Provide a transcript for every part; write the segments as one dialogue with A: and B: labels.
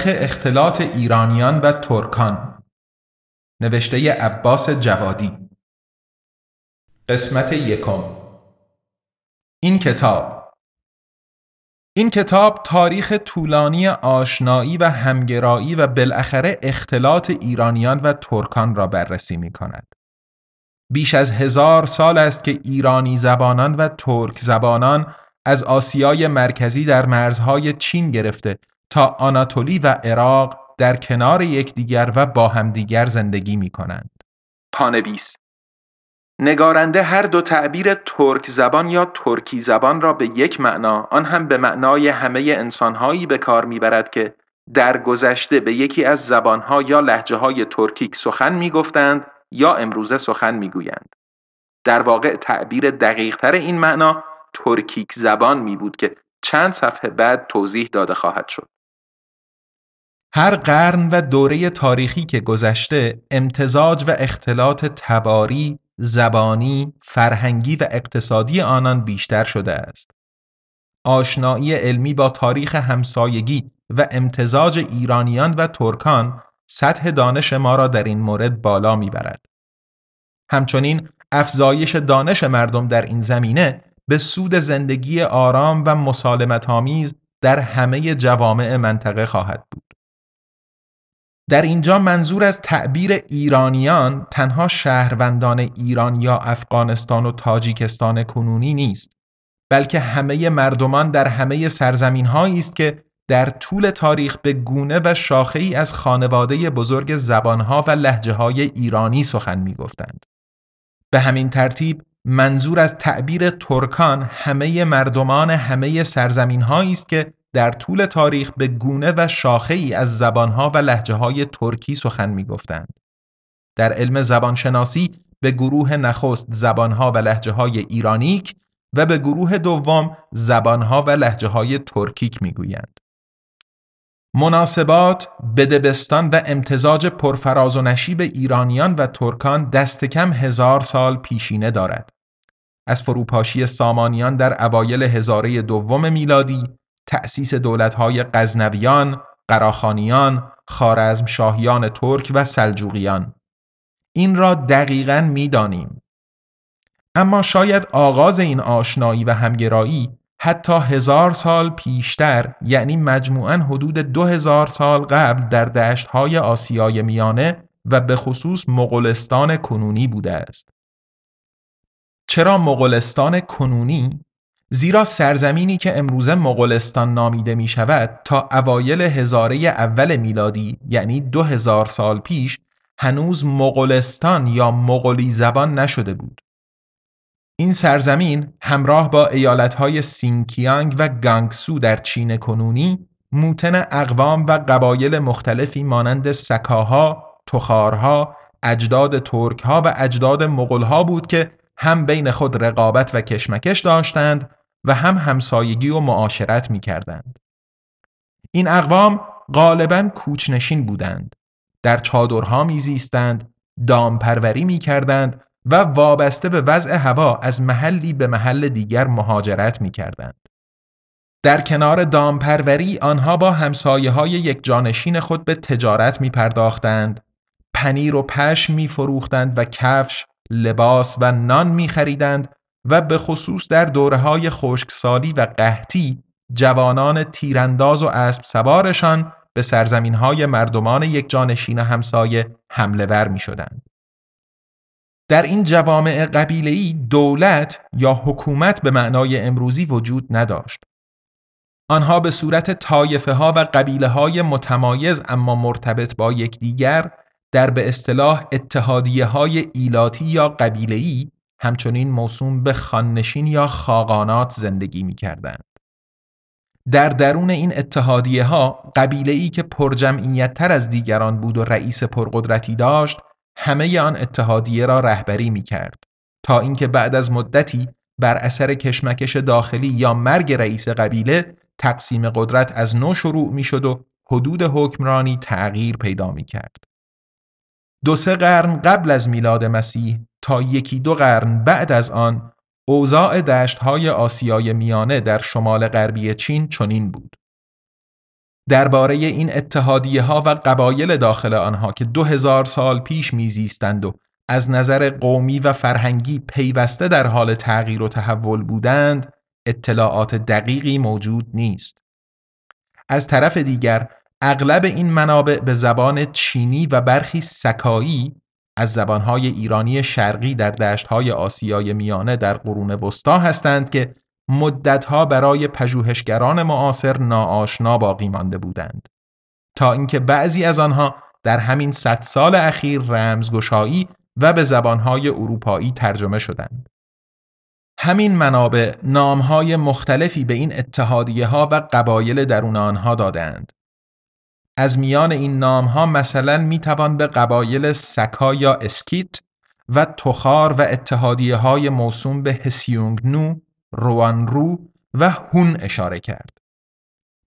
A: تاریخ اختلاط ایرانیان و ترکان. نوشته عباس جوادی. قسمت یکم. این کتاب. این کتاب تاریخ طولانی آشنایی و همگرایی و بالاخره اختلاط ایرانیان و ترکان را بررسی می کند. بیش از هزار سال است که ایرانی زبانان و ترک زبانان از آسیای مرکزی در مرزهای چین گرفته تا آناتولی و عراق در کنار یکدیگر و با همدیگر زندگی می کنند. پانویس نگارنده هر دو تعبیر ترک زبان یا ترکی زبان را به یک معنا آن هم به معنای همه انسانهایی به کار می‌برد که در گذشته به یکی از زبانها یا لحجه های ترکیک سخن می‌گفتند یا امروزه سخن می‌گویند. در واقع تعبیر دقیقتر این معنا ترکیک زبان می بود که چند صفحه بعد توضیح داده خواهد شد. هر قرن و دوره تاریخی که گذشته امتزاج و اختلاط تباری، زبانی، فرهنگی و اقتصادی آنان بیشتر شده است. آشنایی علمی با تاریخ همسایگی و امتزاج ایرانیان و ترکان سطح دانش ما را در این مورد بالا می‌برد. همچنین افزایش دانش مردم در این زمینه به سود زندگی آرام و مسالمت آمیز در همه جوامع منطقه خواهد بود. در اینجا منظور از تعبیر ایرانیان تنها شهروندان ایران یا افغانستان و تاجیکستان کنونی نیست بلکه همه مردمان در همه سرزمین هایی است که در طول تاریخ به گونه و شاخه ای از خانواده بزرگ زبانها و لحجه های ایرانی سخن می گفتند. به همین ترتیب منظور از تعبیر ترکان همه مردمان همه سرزمین هایی است که در طول تاریخ به گونه و شاخه ای از زبانها و لحجه های ترکی سخن می گفتند. در علم زبانشناسی به گروه نخست زبانها و لحجه های ایرانیک و به گروه دوم زبانها و لحجه های ترکیک می گویند. مناسبات، بدبستان و امتزاج پرفراز و نشیب ایرانیان و ترکان دست کم هزار سال پیشینه دارد. از فروپاشی سامانیان در اوایل هزاره دوم میلادی تأسیس دولتهای غزنویان، قراخانیان، خارزم شاهیان ترک و سلجوقیان این را دقیقا می‌دانیم. اما شاید آغاز این آشنایی و همگرایی حتی هزار سال پیشتر یعنی مجموعاً حدود دو هزار سال قبل در دشتهای آسیای میانه و به خصوص مغولستان کنونی بوده است. چرا مغولستان کنونی زیرا سرزمینی که امروزه مغولستان نامیده می شود تا اوایل هزاره اول میلادی یعنی دو هزار سال پیش هنوز مغولستان یا مغولی زبان نشده بود. این سرزمین همراه با ایالتهای سینکیانگ و گانگسو در چین کنونی موتن اقوام و قبایل مختلفی مانند سکاها، تخارها، اجداد ترکها و اجداد مغولها بود که هم بین خود رقابت و کشمکش داشتند و هم همسایگی و معاشرت می کردند. این اقوام غالبا کوچنشین بودند. در چادرها میزیستند، دامپروری می کردند و وابسته به وضع هوا از محلی به محل دیگر مهاجرت می کردند. در کنار دامپروری آنها با همسایه های یک جانشین خود به تجارت می پرداختند، پنیر و پشم می فروختند و کفش، لباس و نان می خریدند و به خصوص در دوره های خشکسالی و قحطی جوانان تیرانداز و اسب سوارشان به سرزمین های مردمان یک جانشین همسایه حمله ور می شدند. در این جوامع قبیله‌ای دولت یا حکومت به معنای امروزی وجود نداشت. آنها به صورت طایفه ها و قبیله های متمایز اما مرتبط با یکدیگر در به اصطلاح اتحادیه های ایلاتی یا قبیله‌ای همچنین موسوم به خاننشین یا خاقانات زندگی می کردند. در درون این اتحادیه ها قبیله ای که پرجمعیت تر از دیگران بود و رئیس پرقدرتی داشت همه آن اتحادیه را رهبری می کرد تا اینکه بعد از مدتی بر اثر کشمکش داخلی یا مرگ رئیس قبیله تقسیم قدرت از نو شروع می شد و حدود حکمرانی تغییر پیدا می کرد. دو سه قرن قبل از میلاد مسیح تا یکی دو قرن بعد از آن اوضاع دشتهای آسیای میانه در شمال غربی چین چنین بود. درباره این اتحادیه ها و قبایل داخل آنها که دو هزار سال پیش میزیستند و از نظر قومی و فرهنگی پیوسته در حال تغییر و تحول بودند اطلاعات دقیقی موجود نیست. از طرف دیگر اغلب این منابع به زبان چینی و برخی سکایی از زبانهای ایرانی شرقی در دشتهای آسیای میانه در قرون وسطا هستند که مدتها برای پژوهشگران معاصر ناآشنا باقی مانده بودند تا اینکه بعضی از آنها در همین صد سال اخیر رمزگشایی و به زبانهای اروپایی ترجمه شدند. همین منابع نامهای مختلفی به این اتحادیه ها و قبایل درون آنها دادند. از میان این نامها مثلا می توان به قبایل سکا یا اسکیت و تخار و اتحادیه های موسوم به هسیونگ نو، روانرو و هون اشاره کرد.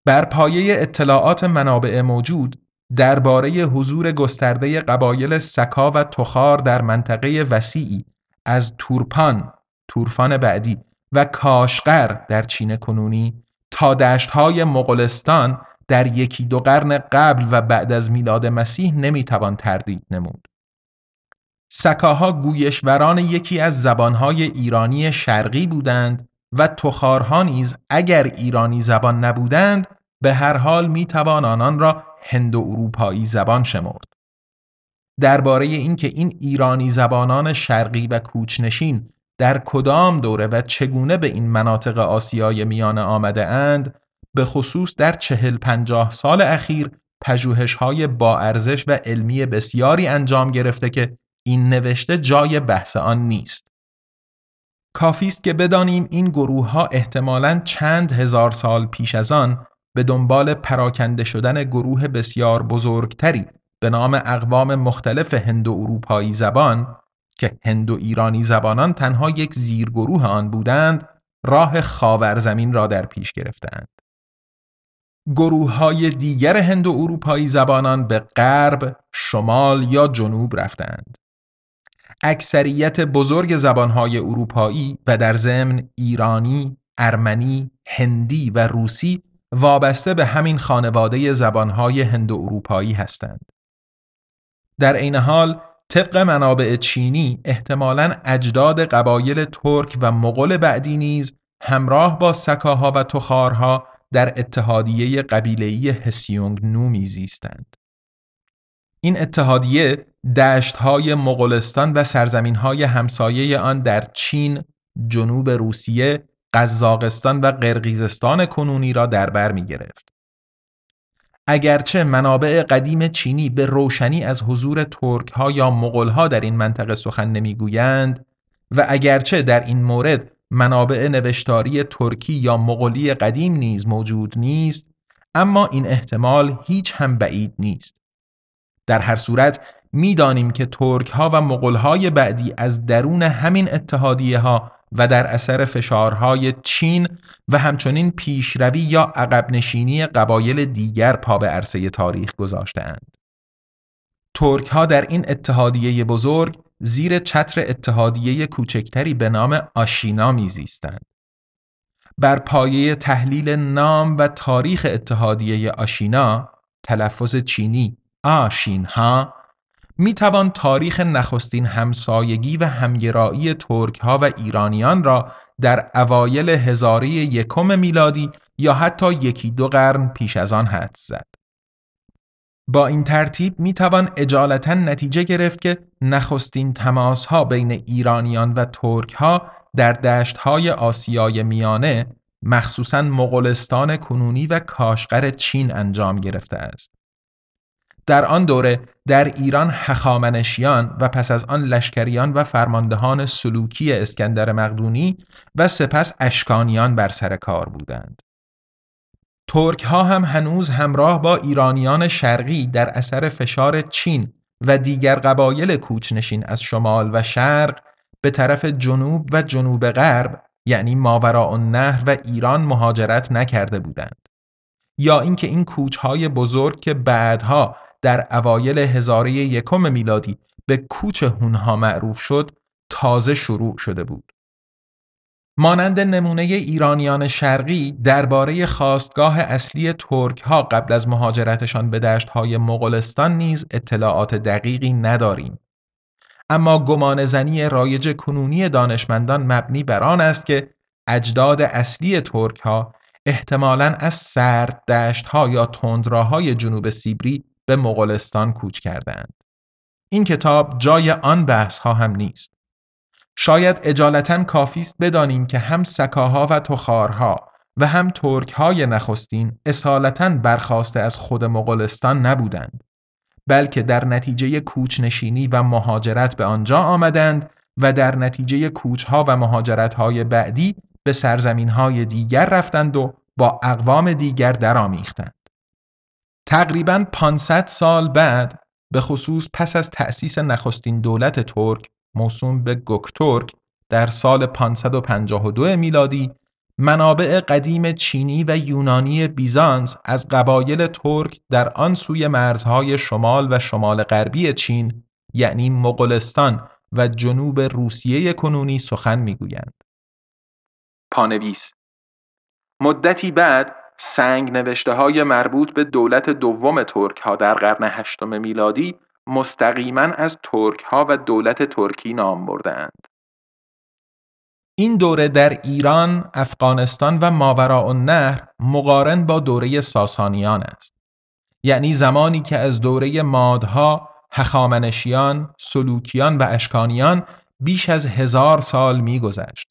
A: بر پایه اطلاعات منابع موجود درباره حضور گسترده قبایل سکا و تخار در منطقه وسیعی از تورپان، تورفان بعدی و کاشقر در چین کنونی تا دشتهای مغولستان در یکی دو قرن قبل و بعد از میلاد مسیح نمی‌توان تردید نمود. سکاها گویشوران یکی از زبانهای ایرانی شرقی بودند و تخارها نیز اگر ایرانی زبان نبودند به هر حال می‌توان آنان را هند و اروپایی زبان شمرد. درباره اینکه این ایرانی زبانان شرقی و کوچنشین در کدام دوره و چگونه به این مناطق آسیای میانه آمده اند به خصوص در چهل پنجاه سال اخیر پژوهش های با ارزش و علمی بسیاری انجام گرفته که این نوشته جای بحث آن نیست. کافی است که بدانیم این گروه ها احتمالاً چند هزار سال پیش از آن به دنبال پراکنده شدن گروه بسیار بزرگتری به نام اقوام مختلف هندو اروپایی زبان که هندو ایرانی زبانان تنها یک زیرگروه آن بودند راه خاورزمین را در پیش گرفتند. گروه های دیگر هندو اروپایی زبانان به غرب، شمال یا جنوب رفتند. اکثریت بزرگ زبانهای اروپایی و در ضمن ایرانی، ارمنی، هندی و روسی وابسته به همین خانواده زبانهای هندو اروپایی هستند. در عین حال طبق منابع چینی احتمالاً اجداد قبایل ترک و مغول بعدی نیز همراه با سکاها و تخارها در اتحادیه قبیله‌ای هسیونگ نو میزیستند. این اتحادیه دشتهای مغولستان و سرزمینهای همسایه آن در چین، جنوب روسیه، قزاقستان و قرقیزستان کنونی را در بر می گرفت. اگرچه منابع قدیم چینی به روشنی از حضور ترک ها یا مغول ها در این منطقه سخن نمی‌گویند و اگرچه در این مورد منابع نوشتاری ترکی یا مغولی قدیم نیز موجود نیست اما این احتمال هیچ هم بعید نیست در هر صورت می‌دانیم که ترک ها و مغول های بعدی از درون همین اتحادیه ها و در اثر فشارهای چین و همچنین پیشروی یا عقب نشینی قبایل دیگر پا به عرصه تاریخ گذاشتهاند. ترک ها در این اتحادیه بزرگ زیر چتر اتحادیه کوچکتری به نام آشینا میزیستند. بر پایه تحلیل نام و تاریخ اتحادیه آشینا تلفظ چینی آشینها می توان تاریخ نخستین همسایگی و همگرایی ترک ها و ایرانیان را در اوایل هزاره یکم میلادی یا حتی یکی دو قرن پیش از آن حدس زد. با این ترتیب می توان اجالتا نتیجه گرفت که نخستین تماس ها بین ایرانیان و ترک ها در دشت های آسیای میانه مخصوصا مغولستان کنونی و کاشقر چین انجام گرفته است. در آن دوره در ایران هخامنشیان و پس از آن لشکریان و فرماندهان سلوکی اسکندر مقدونی و سپس اشکانیان بر سر کار بودند. ترک ها هم هنوز همراه با ایرانیان شرقی در اثر فشار چین و دیگر قبایل کوچنشین از شمال و شرق به طرف جنوب و جنوب غرب یعنی ماوراء النهر و ایران مهاجرت نکرده بودند. یا اینکه این کوچهای بزرگ که بعدها در اوایل هزاره یکم میلادی به کوچ هونها معروف شد تازه شروع شده بود. مانند نمونه ایرانیان شرقی درباره خواستگاه اصلی ترک ها قبل از مهاجرتشان به دشت های مغولستان نیز اطلاعات دقیقی نداریم. اما گمان زنی رایج کنونی دانشمندان مبنی بر آن است که اجداد اصلی ترک ها احتمالاً از سرد دشت ها یا تندراهای جنوب سیبری به مغولستان کوچ کردند. این کتاب جای آن بحث ها هم نیست. شاید اجالتا کافی است بدانیم که هم سکاها و تخارها و هم ترکهای نخستین اصالتا برخواسته از خود مغولستان نبودند بلکه در نتیجه کوچنشینی و مهاجرت به آنجا آمدند و در نتیجه کوچها و مهاجرتهای بعدی به سرزمینهای دیگر رفتند و با اقوام دیگر درآمیختند. تقریبا 500 سال بعد به خصوص پس از تأسیس نخستین دولت ترک موسوم به گوکتورک در سال 552 میلادی منابع قدیم چینی و یونانی بیزانس از قبایل ترک در آن سوی مرزهای شمال و شمال غربی چین یعنی مغولستان و جنوب روسیه کنونی سخن می‌گویند. پانویس مدتی بعد سنگ نوشته های مربوط به دولت دوم ترک ها در قرن هشتم میلادی مستقیما از ترک ها و دولت ترکی نام بردند. این دوره در ایران، افغانستان و ماوراء النهر مقارن با دوره ساسانیان است. یعنی زمانی که از دوره مادها، هخامنشیان، سلوکیان و اشکانیان بیش از هزار سال میگذشت.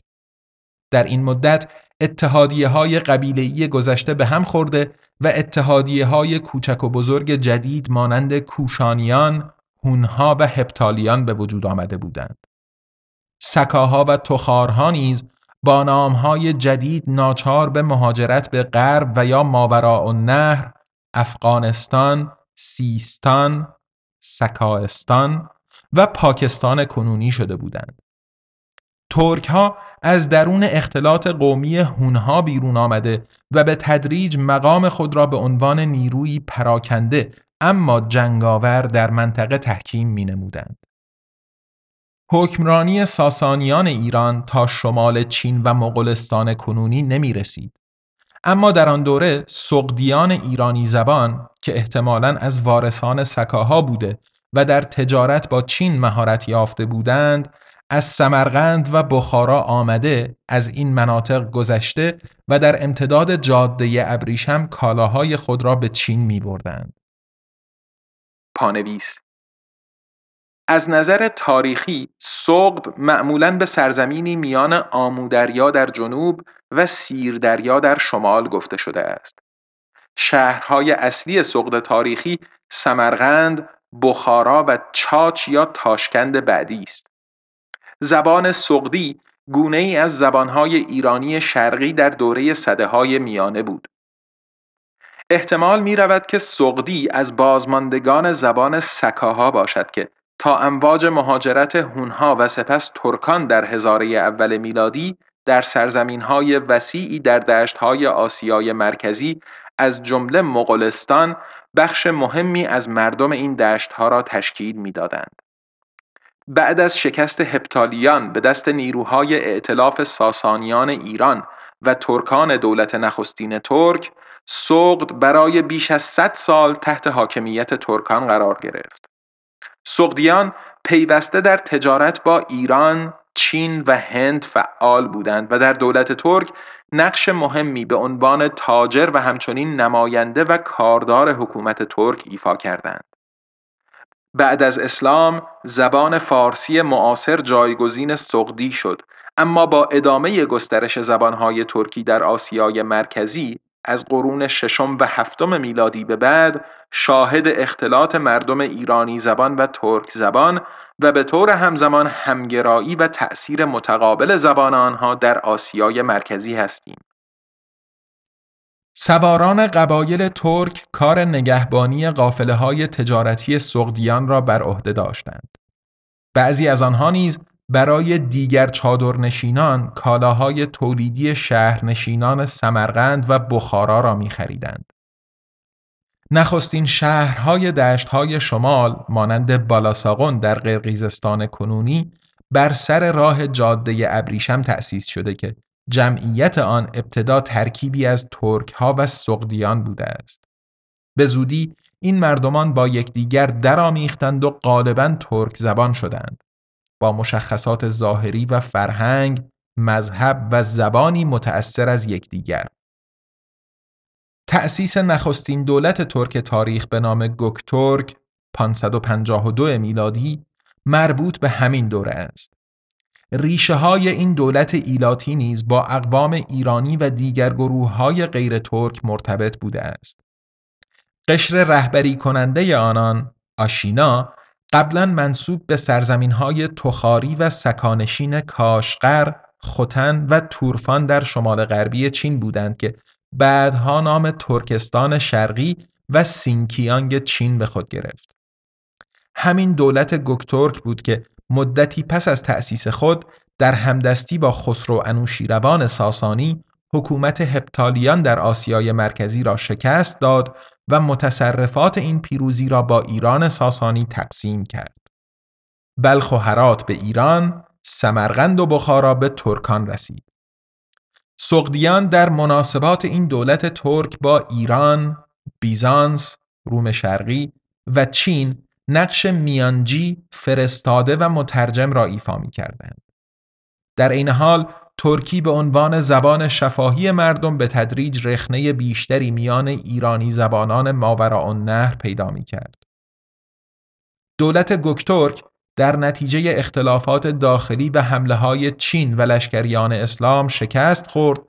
A: در این مدت اتحادیه های قبیلهی گذشته به هم خورده و اتحادیه های کوچک و بزرگ جدید مانند کوشانیان، هونها و هپتالیان به وجود آمده بودند. سکاها و تخارها نیز با نامهای جدید ناچار به مهاجرت به غرب و یا ماوراء النهر، افغانستان، سیستان، سکاستان و پاکستان کنونی شده بودند. ترک ها از درون اختلاط قومی هونها بیرون آمده و به تدریج مقام خود را به عنوان نیروی پراکنده اما جنگاور در منطقه تحکیم می نمودند. حکمرانی ساسانیان ایران تا شمال چین و مغولستان کنونی نمی رسید. اما در آن دوره سقدیان ایرانی زبان که احتمالاً از وارثان سکاها بوده و در تجارت با چین مهارت یافته بودند از سمرقند و بخارا آمده از این مناطق گذشته و در امتداد جاده ابریشم کالاهای خود را به چین می بردند. پانویس از نظر تاریخی سقد معمولاً به سرزمینی میان آمودریا در جنوب و سیردریا در شمال گفته شده است. شهرهای اصلی سقد تاریخی سمرقند، بخارا و چاچ یا تاشکند بعدی است. زبان سقدی گونه ای از زبانهای ایرانی شرقی در دوره صده های میانه بود. احتمال می رود که سقدی از بازماندگان زبان سکاها باشد که تا امواج مهاجرت هونها و سپس ترکان در هزاره اول میلادی در سرزمین های وسیعی در دشت های آسیای مرکزی از جمله مغولستان بخش مهمی از مردم این دشت ها را تشکیل می‌دادند. بعد از شکست هپتالیان به دست نیروهای ائتلاف ساسانیان ایران و ترکان دولت نخستین ترک سقد برای بیش از 100 سال تحت حاکمیت ترکان قرار گرفت. سقدیان پیوسته در تجارت با ایران، چین و هند فعال بودند و در دولت ترک نقش مهمی به عنوان تاجر و همچنین نماینده و کاردار حکومت ترک ایفا کردند. بعد از اسلام زبان فارسی معاصر جایگزین سقدی شد اما با ادامه گسترش زبانهای ترکی در آسیای مرکزی از قرون ششم و هفتم میلادی به بعد شاهد اختلاط مردم ایرانی زبان و ترک زبان و به طور همزمان همگرایی و تأثیر متقابل زبان آنها در آسیای مرکزی هستیم. سواران قبایل ترک کار نگهبانی قافله های تجارتی سغدیان را بر عهده داشتند. بعضی از آنها نیز برای دیگر چادرنشینان کالاهای تولیدی شهرنشینان سمرقند و بخارا را می خریدند. نخستین شهرهای دشتهای شمال مانند بالاساغون در قرقیزستان کنونی بر سر راه جاده ابریشم تأسیس شده که جمعیت آن ابتدا ترکیبی از ترک ها و سقدیان بوده است. به زودی این مردمان با یکدیگر درآمیختند و غالبا ترک زبان شدند. با مشخصات ظاهری و فرهنگ، مذهب و زبانی متأثر از یکدیگر. تأسیس نخستین دولت ترک تاریخ به نام گوکتورک 552 میلادی مربوط به همین دوره است. ریشه های این دولت ایلاتی نیز با اقوام ایرانی و دیگر گروه های غیر ترک مرتبط بوده است. قشر رهبری کننده آنان، آشینا، قبلا منصوب به سرزمین های تخاری و سکانشین کاشقر، خوتن و تورفان در شمال غربی چین بودند که بعدها نام ترکستان شرقی و سینکیانگ چین به خود گرفت. همین دولت گوکتورک بود که مدتی پس از تأسیس خود در همدستی با خسرو انوشیروان ساسانی حکومت هپتالیان در آسیای مرکزی را شکست داد و متصرفات این پیروزی را با ایران ساسانی تقسیم کرد. بلخ و هرات به ایران، سمرقند و بخارا به ترکان رسید. سقدیان در مناسبات این دولت ترک با ایران، بیزانس، روم شرقی و چین نقش میانجی فرستاده و مترجم را ایفا می کردند. در این حال ترکی به عنوان زبان شفاهی مردم به تدریج رخنه بیشتری میان ایرانی زبانان ماوراء نهر پیدا می کرد. دولت گوکتورک در نتیجه اختلافات داخلی به حمله های چین و لشکریان اسلام شکست خورد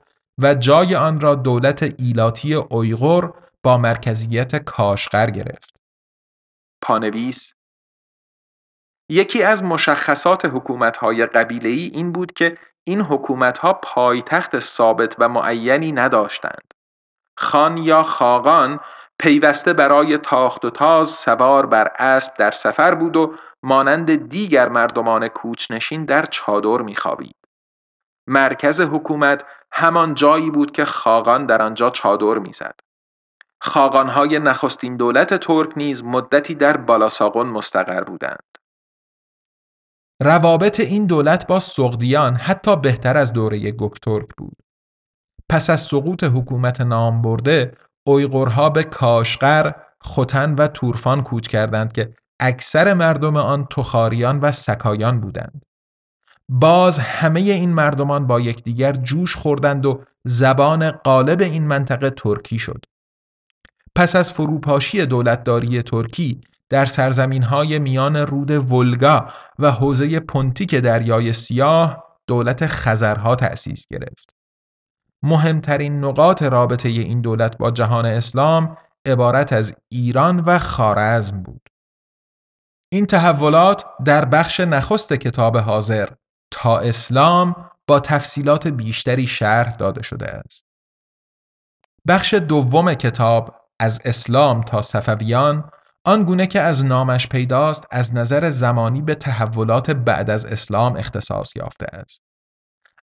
A: و جای آن را دولت ایلاتی اویغور با مرکزیت کاشغر گرفت. پانویس یکی از مشخصات حکومت‌های قبیله‌ای این بود که این حکومت‌ها پایتخت ثابت و معینی نداشتند. خان یا خاقان پیوسته برای تاخت و تاز سوار بر اسب در سفر بود و مانند دیگر مردمان کوچنشین در چادر میخوابید. مرکز حکومت همان جایی بود که خاقان در آنجا چادر می‌زد. خاقانهای نخستین دولت ترک نیز مدتی در بالاساغون مستقر بودند. روابط این دولت با سغدیان حتی بهتر از دوره گوکتورک بود. پس از سقوط حکومت نام برده، اویغورها به کاشقر، خوتن و تورفان کوچ کردند که اکثر مردم آن تخاریان و سکایان بودند. باز همه این مردمان با یکدیگر جوش خوردند و زبان غالب این منطقه ترکی شد. پس از فروپاشی دولتداری ترکی در سرزمین های میان رود ولگا و حوزه پونتیک دریای سیاه دولت خزرها تأسیس گرفت. مهمترین نقاط رابطه این دولت با جهان اسلام عبارت از ایران و خارزم بود. این تحولات در بخش نخست کتاب حاضر تا اسلام با تفصیلات بیشتری شرح داده شده است. بخش دوم کتاب از اسلام تا صفویان آنگونه که از نامش پیداست از نظر زمانی به تحولات بعد از اسلام اختصاص یافته است.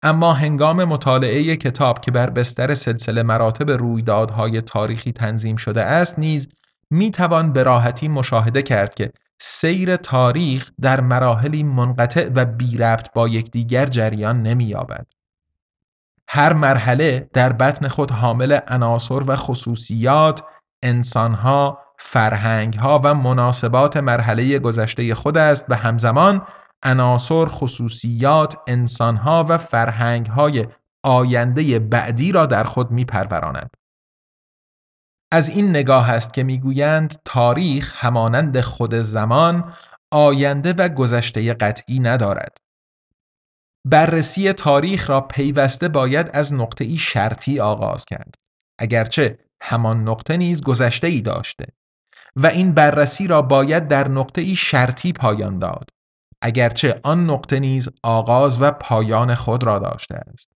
A: اما هنگام مطالعه کتاب که بر بستر سلسله مراتب رویدادهای تاریخی تنظیم شده است نیز می توان به راحتی مشاهده کرد که سیر تاریخ در مراحلی منقطع و بی ربط با یکدیگر جریان نمی یابد. هر مرحله در بطن خود حامل عناصر و خصوصیات، انسانها، فرهنگها و مناسبات مرحله گذشته خود است و همزمان عناصر، خصوصیات، انسانها و فرهنگهای آینده بعدی را در خود می پروراند. از این نگاه است که می‌گویند تاریخ همانند خود زمان آینده و گذشته قطعی ندارد. بررسی تاریخ را پیوسته باید از نقطه ای شرطی آغاز کرد. اگرچه همان نقطه نیز گذشته ای داشته و این بررسی را باید در نقطه ای شرطی پایان داد. اگرچه آن نقطه نیز آغاز و پایان خود را داشته است.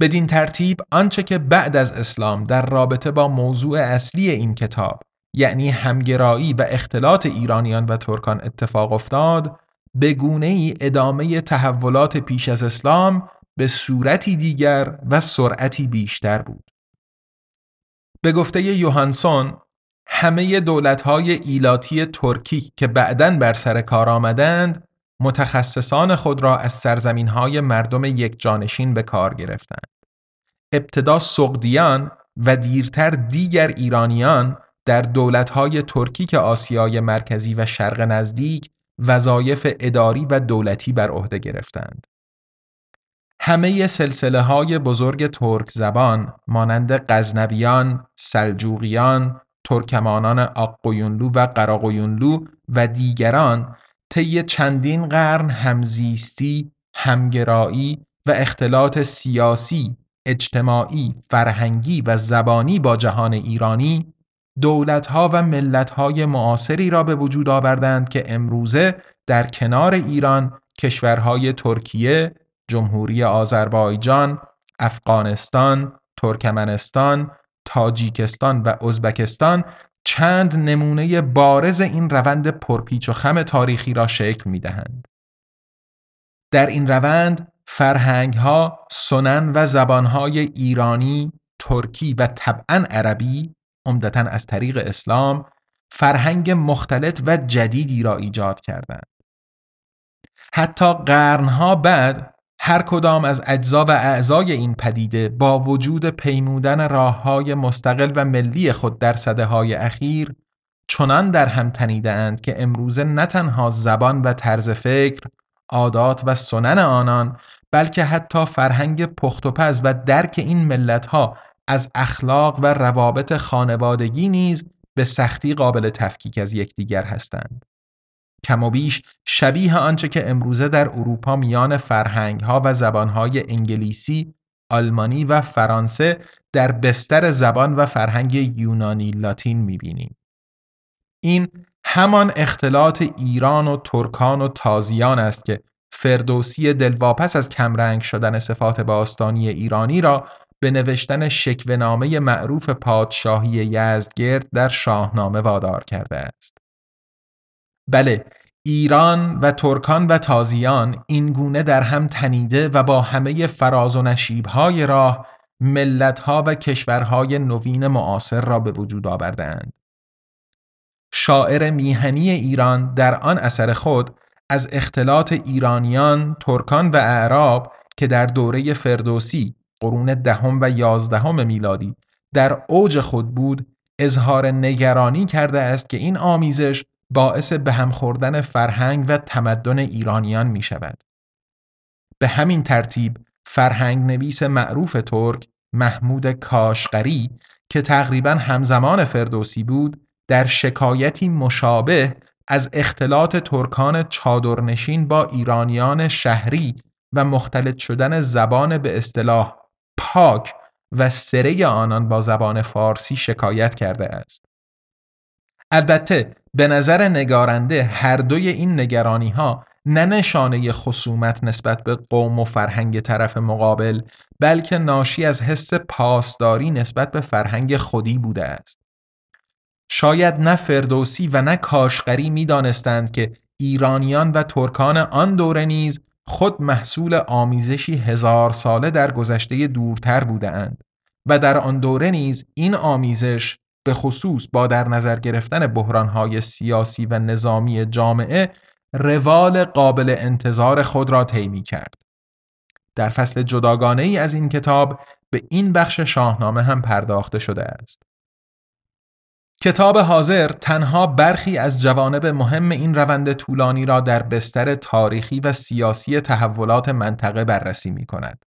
A: بدین ترتیب آنچه که بعد از اسلام در رابطه با موضوع اصلی این کتاب یعنی همگرایی و اختلاط ایرانیان و ترکان اتفاق افتاد به گونه ای ادامه تحولات پیش از اسلام به صورتی دیگر و سرعتی بیشتر بود. به گفته یوهانسون همه دولت‌های ایلاتی ترکی که بعداً بر سر کار آمدند متخصصان خود را از سرزمین‌های مردم یک جانشین به کار گرفتند. ابتدا سقدیان و دیرتر دیگر ایرانیان در دولت‌های ترکی که آسیای مرکزی و شرق نزدیک وظایف اداری و دولتی بر عهده گرفتند. همه سلسله های بزرگ ترک زبان مانند غزنویان، سلجوقیان، ترکمانان آقویونلو و قراقویونلو و دیگران طی چندین قرن همزیستی، همگرایی و اختلاط سیاسی، اجتماعی، فرهنگی و زبانی با جهان ایرانی دولتها و ملتهای معاصری را به وجود آوردند که امروزه در کنار ایران کشورهای ترکیه، جمهوری آذربایجان، افغانستان، ترکمنستان، تاجیکستان و ازبکستان چند نمونه بارز این روند پرپیچ و خم تاریخی را شکل می دهند. در این روند فرهنگ ها، سنن و زبان های ایرانی، ترکی و طبعا عربی عمدتا از طریق اسلام فرهنگ مختلط و جدیدی را ایجاد کردند. حتی قرنها بعد هر کدام از اجزا و اعضای این پدیده با وجود پیمودن راه های مستقل و ملی خود در صده های اخیر چنان در هم تنیده اند که امروزه نه تنها زبان و طرز فکر، عادات و سنن آنان بلکه حتی فرهنگ پخت و پز و درک این ملت ها از اخلاق و روابط خانوادگی نیز به سختی قابل تفکیک از یکدیگر هستند. کم و بیش شبیه آنچه که امروزه در اروپا میان فرهنگ ها و زبان های انگلیسی، آلمانی و فرانسه در بستر زبان و فرهنگ یونانی لاتین می‌بینیم. این همان اختلاط ایران و ترکان و تازیان است که فردوسی دلواپس از کمرنگ شدن صفات باستانی ایرانی را به نوشتن شکونامه معروف پادشاهی یزدگرد در شاهنامه وادار کرده است. بله، ایران و ترکان و تازیان این گونه در هم تنیده و با همه فراز و نشیبهای راه ملتها و کشورهای نوین معاصر را به وجود آوردند. شاعر میهنی ایران در آن اثر خود از اختلاط ایرانیان، ترکان و اعراب که در دوره فردوسی قرون دهم و یازدهم میلادی در اوج خود بود اظهار نگرانی کرده است که این آمیزش باعث به هم خوردن فرهنگ و تمدن ایرانیان می شود. به همین ترتیب فرهنگ نویس معروف ترک محمود کاشقری که تقریبا همزمان فردوسی بود در شکایتی مشابه از اختلاط ترکان چادرنشین با ایرانیان شهری و مختلط شدن زبان به اصطلاح پاک و سره آنان با زبان فارسی شکایت کرده است. البته به نظر نگارنده هر دوی این نگرانی ها نه نشانه خصومت نسبت به قوم و فرهنگ طرف مقابل بلکه ناشی از حس پاسداری نسبت به فرهنگ خودی بوده است. شاید نه فردوسی و نه کاشقری می دانستند که ایرانیان و ترکان آن دوره نیز خود محصول آمیزشی هزار ساله در گذشته دورتر بوده و در آن دوره نیز این آمیزش به خصوص با در نظر گرفتن بحرانهای سیاسی و نظامی جامعه روال قابل انتظار خود را طی کرد. در فصل جداگانه ای از این کتاب به این بخش شاهنامه هم پرداخته شده است. کتاب حاضر تنها برخی از جوانب مهم این روند طولانی را در بستر تاریخی و سیاسی تحولات منطقه بررسی می کند.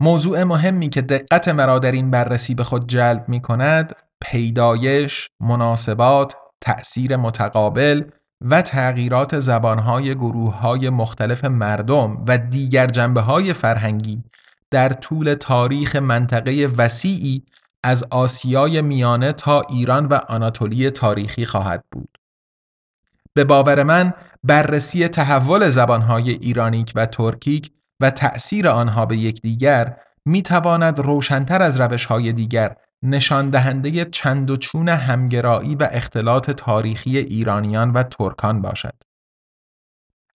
A: موضوع مهمی که دقت مرا در این بررسی به خود جلب می کند پیدایش، مناسبات، تأثیر متقابل و تغییرات زبانهای گروههای مختلف مردم و دیگر جنبه های فرهنگی در طول تاریخ منطقه وسیعی از آسیای میانه تا ایران و آناتولی تاریخی خواهد بود. به باور من بررسی تحول زبانهای ایرانیک و ترکیک و تأثیر آنها به یکدیگر می تواند روشنتر از روش های دیگر نشان دهنده چند و چون همگرایی و اختلاط تاریخی ایرانیان و ترکان باشد.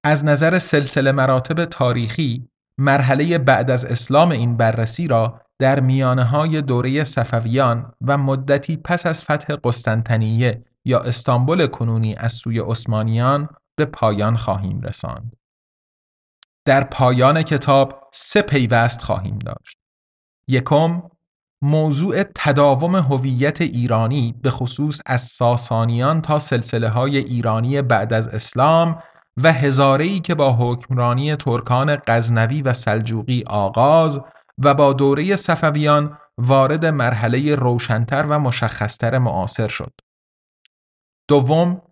A: از نظر سلسله مراتب تاریخی مرحله بعد از اسلام این بررسی را در میانه های دوره صفویان و مدتی پس از فتح قسطنطنیه یا استانبول کنونی از سوی عثمانیان به پایان خواهیم رساند. در پایان کتاب سه پیوست خواهیم داشت. یکم موضوع تداوم هویت ایرانی به خصوص از ساسانیان تا سلسله های ایرانی بعد از اسلام و هزاره‌ای که با حکمرانی ترکان غزنوی و سلجوقی آغاز و با دوره صفویان وارد مرحله روشنتر و مشخصتر معاصر شد. دوم،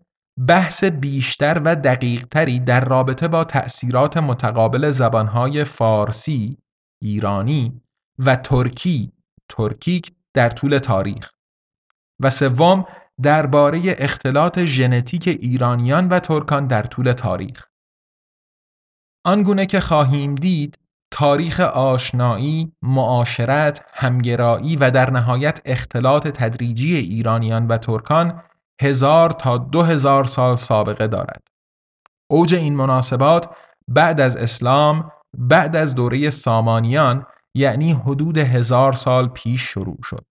A: بحث بیشتر و دقیقتری در رابطه با تأثیرات متقابل زبانهای فارسی، ایرانی و ترکی، ترکیک در طول تاریخ. و سوم، درباره اختلاط ژنتیک ایرانیان و ترکان در طول تاریخ. آنگونه که خواهیم دید، تاریخ آشنایی، معاشرت، همگرایی و در نهایت اختلاط تدریجی ایرانیان و ترکان هزار تا دو هزار سال سابقه دارد. اوج این مناسبات بعد از اسلام، بعد از دوره سامانیان یعنی حدود هزار سال پیش شروع شد.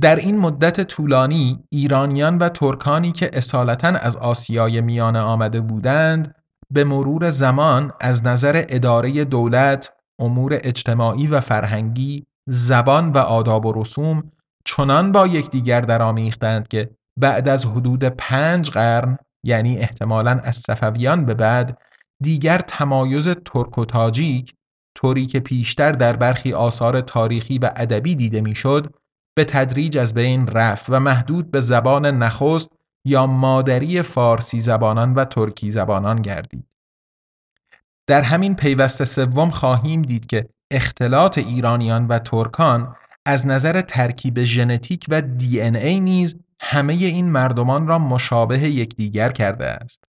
A: در این مدت طولانی ایرانیان و ترکانی که اصالتا از آسیای میانه آمده بودند به مرور زمان از نظر اداره دولت، امور اجتماعی و فرهنگی، زبان و آداب و رسوم چنان با یکدیگر درآمیختند که بعد از حدود پنج قرن یعنی احتمالاً از صفویان به بعد دیگر تمایز ترک و تاجیک طوری که پیشتر در برخی آثار تاریخی و ادبی دیده می‌شد به تدریج از بین رفت و محدود به زبان نخست یا مادری فارسی زبانان و ترکی زبانان گردید. در همین پیوسته سوم خواهیم دید که اختلاط ایرانیان و ترکان از نظر ترکیب ژنتیک و دی ای نیز همه این مردمان را مشابه یکدیگر کرده است.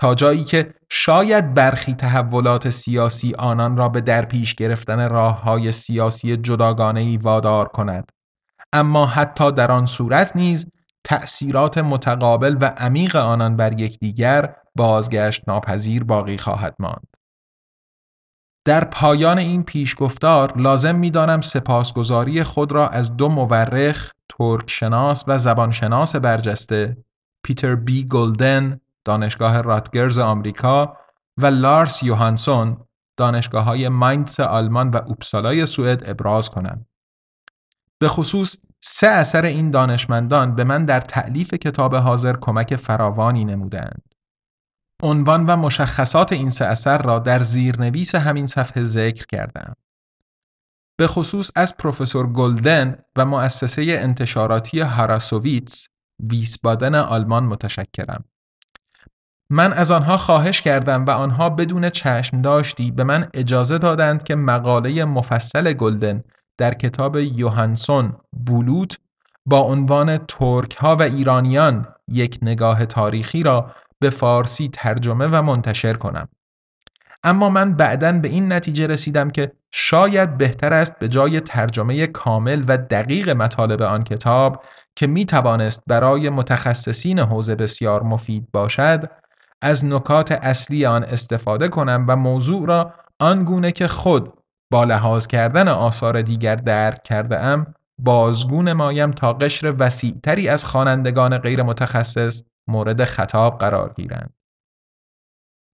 A: تا جایی که شاید برخی تحولات سیاسی آنان را به درپیش گرفتن راه های سیاسی جداگانه ای وادار کند اما حتی در آن صورت نیز تأثیرات متقابل و عمیق آنان بر یکدیگر بازگشت ناپذیر باقی خواهد ماند. در پایان این پیشگفتار لازم می‌دانم سپاسگزاری خود را از دو مورخ ترک شناس و زبانشناس برجسته پیتر بی گلدن دانشگاه راتگرز آمریکا و لارس یوهانسون دانشگاه های آلمان و اوپسالای سوئد ابراز کنم. به خصوص سه اثر این دانشمندان به من در تعلیف کتاب حاضر کمک فراوانی نمودند. عنوان و مشخصات این سه اثر را در زیرنویس همین صفحه ذکر کردم. به خصوص از پروفسور گلدن و مؤسسه انتشاراتی هاراسوویتس ویسبادن آلمان متشکرم. من از آنها خواهش کردم و آنها بدون چشم داشتی به من اجازه دادند که مقاله مفصل گلدن در کتاب یوهانسون بولوت با عنوان ترک ها و ایرانیان یک نگاه تاریخی را به فارسی ترجمه و منتشر کنم. اما من بعدا به این نتیجه رسیدم که شاید بهتر است به جای ترجمه کامل و دقیق مطالب آن کتاب که می توانست برای متخصصین حوزه بسیار مفید باشد از نکات اصلی آن استفاده کنم و موضوع را آنگونه که خود با لحاظ کردن آثار دیگر درک کرده ام بازگون مایم تا قشر وسیعتری از خوانندگان غیر متخصص مورد خطاب قرار گیرند.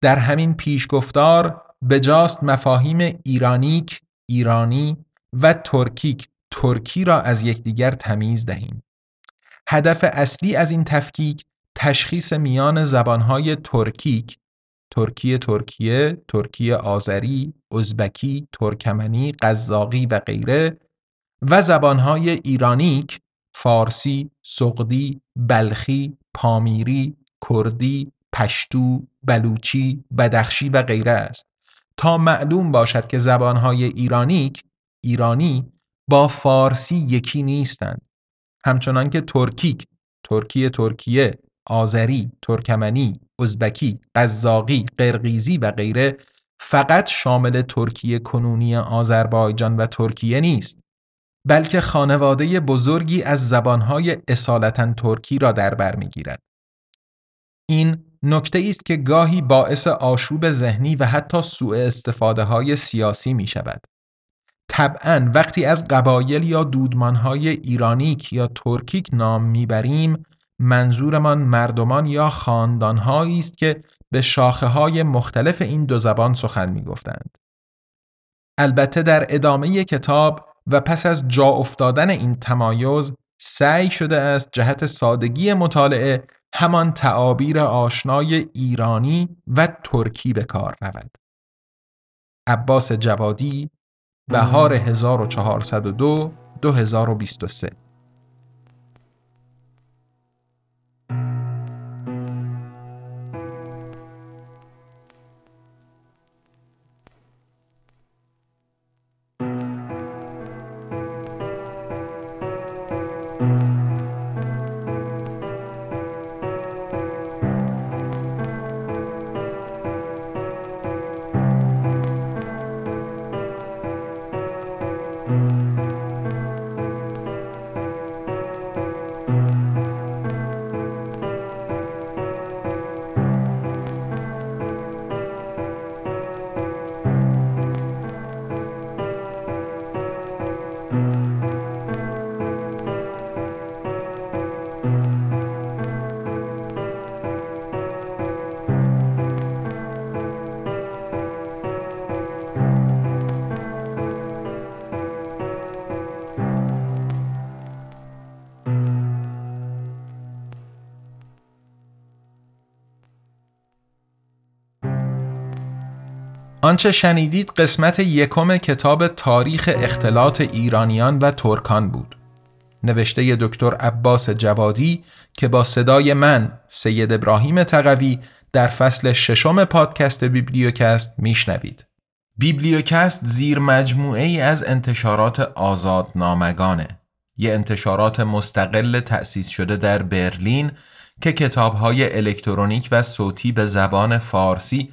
A: در همین پیشگفتار جاست مفاهیم ایرانیک، ایرانی و ترکیک ترکی را از یکدیگر تمیز دهیم. هدف اصلی از این تفکیک تشخیص میان زبانهای ترکیک ترکی ترکیه، ترکی آذری، ازبکی، ترکمنی، قزاقی و غیره و زبانهای ایرانیک، فارسی، سقدی، بلخی، پامیری، کردی، پشتو، بلوچی، بدخشی و غیره است. تا معلوم باشد که زبانهای ایرانیک، ایرانی با فارسی یکی نیستند. همچنان که ترکیک، ترکی ترکیه، آذری، ترکمنی، ازبکی، قزاقی، قرقیزی و غیره فقط شامل ترکیه کنونی آذربایجان و ترکیه نیست بلکه خانواده بزرگی از زبانهای اصالتا ترکی را در بر می‌گیرد. این نکته است که گاهی باعث آشوب ذهنی و حتی سوء استفاده های سیاسی می شود. طبعا وقتی از قبایل یا دودمانهای ایرانیک یا ترکیک نام می‌بریم منظورمان مردمان یا خاندانهایی است که به شاخه های مختلف این دو زبان سخن می‌گفتند. البته در ادامه کتاب و پس از جا افتادن این تمایز سعی شده است جهت سادگی مطالعه همان تعابیر آشنای ایرانی و ترکی به کار رود. عباس جوادی بهار 1402 2023 آنچه شنیدید قسمت یکم کتاب تاریخ اختلاط ایرانیان و ترکان بود. نوشته دکتر عباس جوادی که با صدای من سید ابراهیم تقوی در فصل ششم پادکست بیبلیوکست میشنوید. بیبلیوکست زیر مجموعه ای از انتشارات آزادنامگانه. یه انتشارات مستقل تأسیس شده در برلین که کتابهای الکترونیک و صوتی به زبان فارسی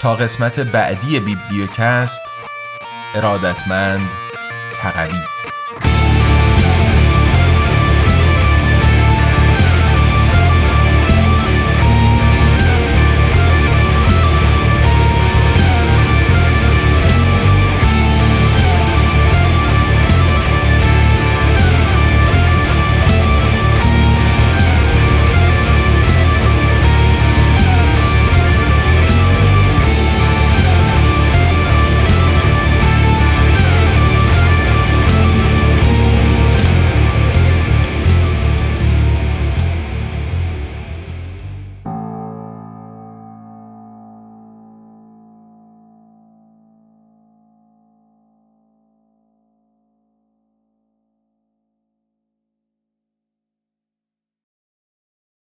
A: تا قسمت بعدی بیبلیوکست ارادتمند تقوی.